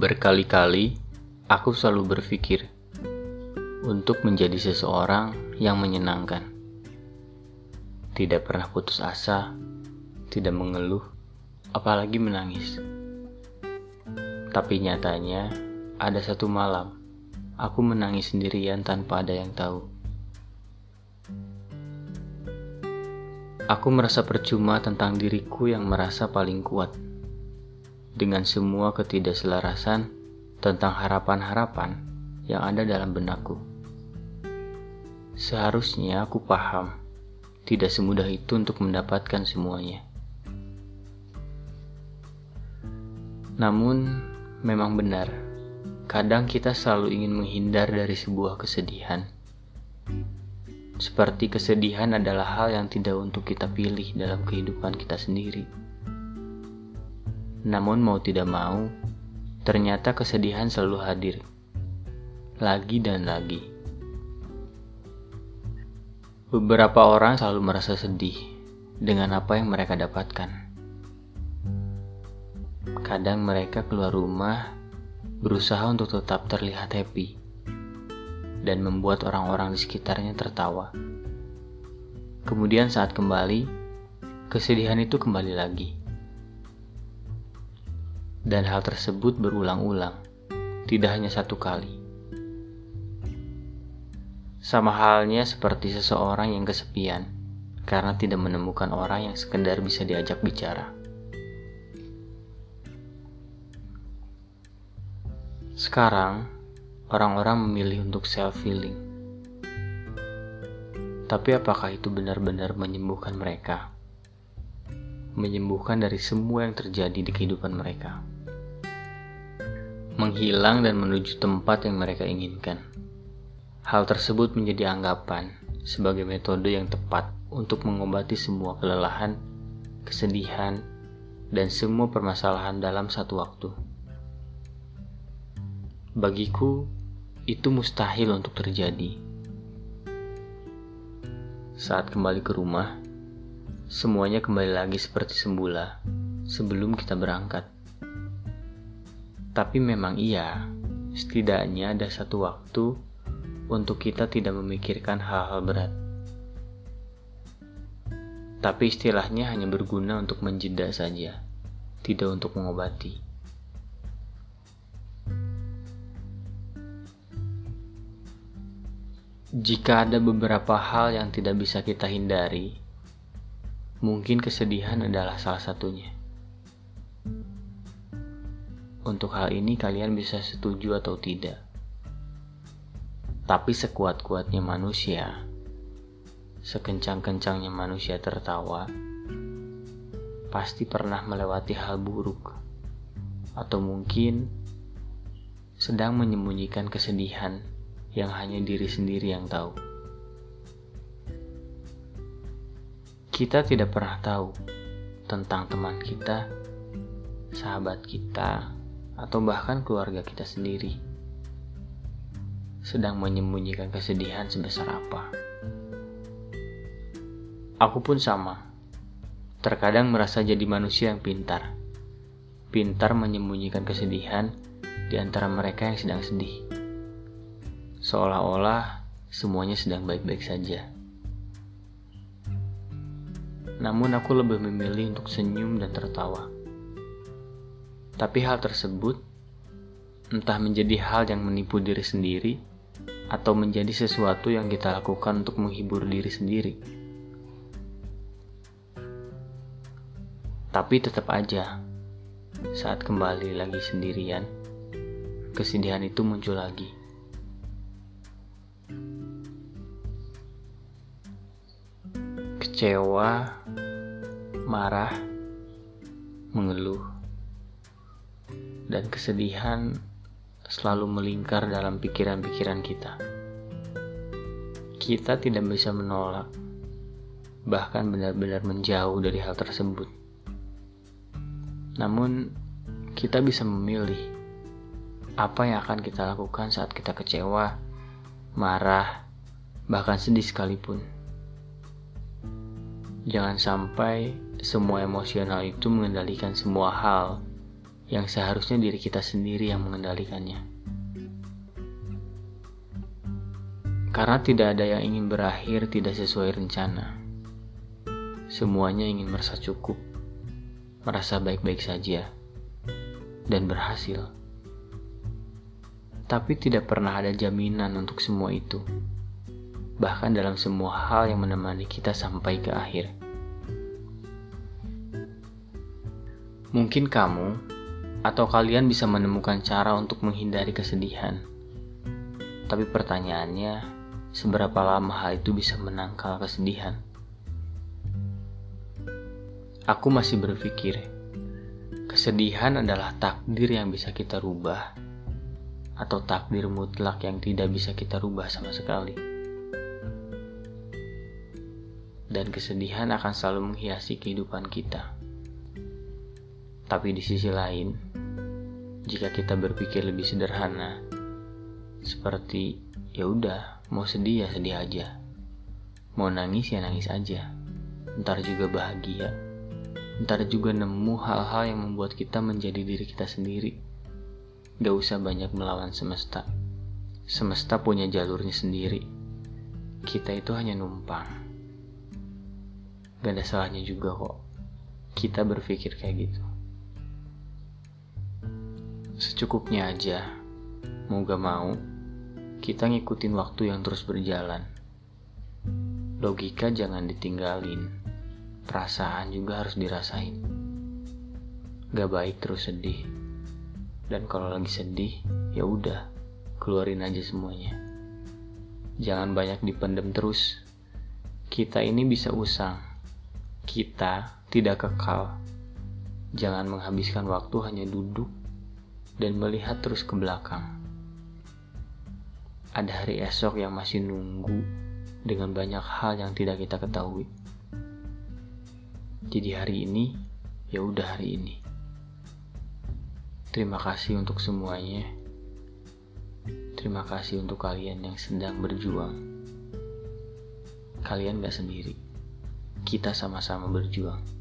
Berkali-kali aku selalu berpikir untuk menjadi seseorang yang menyenangkan. Tidak pernah putus asa, tidak mengeluh, apalagi menangis. Tapi nyatanya, ada satu malam aku menangis sendirian tanpa ada yang tahu. Aku merasa percuma tentang diriku yang merasa paling kuat dengan semua ketidakselarasan tentang harapan-harapan yang ada dalam benakku. Seharusnya aku paham, tidak semudah itu untuk mendapatkan semuanya. Namun, memang benar, kadang kita selalu ingin menghindar dari sebuah kesedihan. Seperti kesedihan adalah hal yang tidak untuk kita pilih dalam kehidupan kita sendiri. Namun mau tidak mau, ternyata kesedihan selalu hadir. Lagi dan lagi. Beberapa orang selalu merasa sedih dengan apa yang mereka dapatkan. Kadang mereka keluar rumah berusaha untuk tetap terlihat happy dan membuat orang-orang di sekitarnya tertawa. Kemudian saat kembali, kesedihan itu kembali lagi dan hal tersebut berulang-ulang, tidak hanya satu kali. Sama halnya seperti seseorang yang kesepian karena tidak menemukan orang yang sekedar bisa diajak bicara. Sekarang, orang-orang memilih untuk self-healing. Tapi apakah itu benar-benar menyembuhkan mereka? Menyembuhkan dari semua yang terjadi di kehidupan mereka menghilang dan menuju tempat yang mereka inginkan. Hal tersebut menjadi anggapan sebagai metode yang tepat untuk mengobati semua kelelahan, kesedihan, dan semua permasalahan dalam satu waktu. Bagiku, itu mustahil untuk terjadi. Saat kembali ke rumah, semuanya kembali lagi seperti semula sebelum kita berangkat. Tapi memang iya, setidaknya ada satu waktu untuk kita tidak memikirkan hal-hal berat. Tapi istilahnya hanya berguna untuk menjeda saja, tidak untuk mengobati. Jika ada beberapa hal yang tidak bisa kita hindari, mungkin kesedihan adalah salah satunya. Untuk hal ini kalian bisa setuju atau tidak. Tapi sekuat-kuatnya manusia, sekencang-kencangnya manusia tertawa, pasti pernah melewati hal buruk. Atau mungkin sedang menyembunyikan kesedihan yang hanya diri sendiri yang tahu. Kita tidak pernah tahu tentang teman kita, sahabat kita, atau bahkan keluarga kita sendiri sedang menyembunyikan kesedihan sebesar apa. Aku pun sama. Terkadang merasa jadi manusia yang pintar. Pintar menyembunyikan kesedihan di antara mereka yang sedang sedih. Seolah-olah semuanya sedang baik-baik saja. Namun aku lebih memilih untuk senyum dan tertawa tapi hal tersebut entah menjadi hal yang menipu diri sendiri atau menjadi sesuatu yang kita lakukan untuk menghibur diri sendiri. Tapi tetap aja, saat kembali lagi sendirian, kesedihan itu muncul lagi. Kecewa, marah, mengeluh dan kesedihan selalu melingkar dalam pikiran-pikiran kita. Kita tidak bisa menolak, bahkan benar-benar menjauh dari hal tersebut. Namun, kita bisa memilih apa yang akan kita lakukan saat kita kecewa, marah, bahkan sedih sekalipun. Jangan sampai semua emosional itu mengendalikan semua hal yang seharusnya diri kita sendiri yang mengendalikannya. Karena tidak ada yang ingin berakhir tidak sesuai rencana. Semuanya ingin merasa cukup, merasa baik-baik saja, dan berhasil. Tapi tidak pernah ada jaminan untuk semua itu. Bahkan dalam semua hal yang menemani kita sampai ke akhir. Mungkin kamu atau kalian bisa menemukan cara untuk menghindari kesedihan. Tapi pertanyaannya, seberapa lama hal itu bisa menangkal kesedihan? Aku masih berpikir, kesedihan adalah takdir yang bisa kita rubah, atau takdir mutlak yang tidak bisa kita rubah sama sekali. Dan kesedihan akan selalu menghiasi kehidupan kita. Tapi di sisi lain, jika kita berpikir lebih sederhana, seperti ya udah, mau sedih ya sedih aja, mau nangis ya nangis aja, ntar juga bahagia ntar juga nemu hal-hal yang membuat kita menjadi diri kita sendiri. Gak usah banyak melawan semesta. Semesta punya jalurnya sendiri. Kita itu hanya numpang. Gak ada salahnya juga kok. Kita berpikir kayak gitu. Secukupnya aja. Mau gak mau, kita ngikutin waktu yang terus berjalan. Logika jangan ditinggalin perasaan juga harus dirasain. Gak baik terus sedih. Dan kalau lagi sedih, ya udah, keluarin aja semuanya. Jangan banyak dipendem terus. Kita ini bisa usang. Kita tidak kekal. Jangan menghabiskan waktu hanya duduk dan melihat terus ke belakang. Ada hari esok yang masih nunggu dengan banyak hal yang tidak kita ketahui. Jadi hari ini, ya udah hari ini. Terima kasih untuk semuanya. Terima kasih untuk kalian yang sedang berjuang. Kalian gak sendiri. Kita sama-sama berjuang.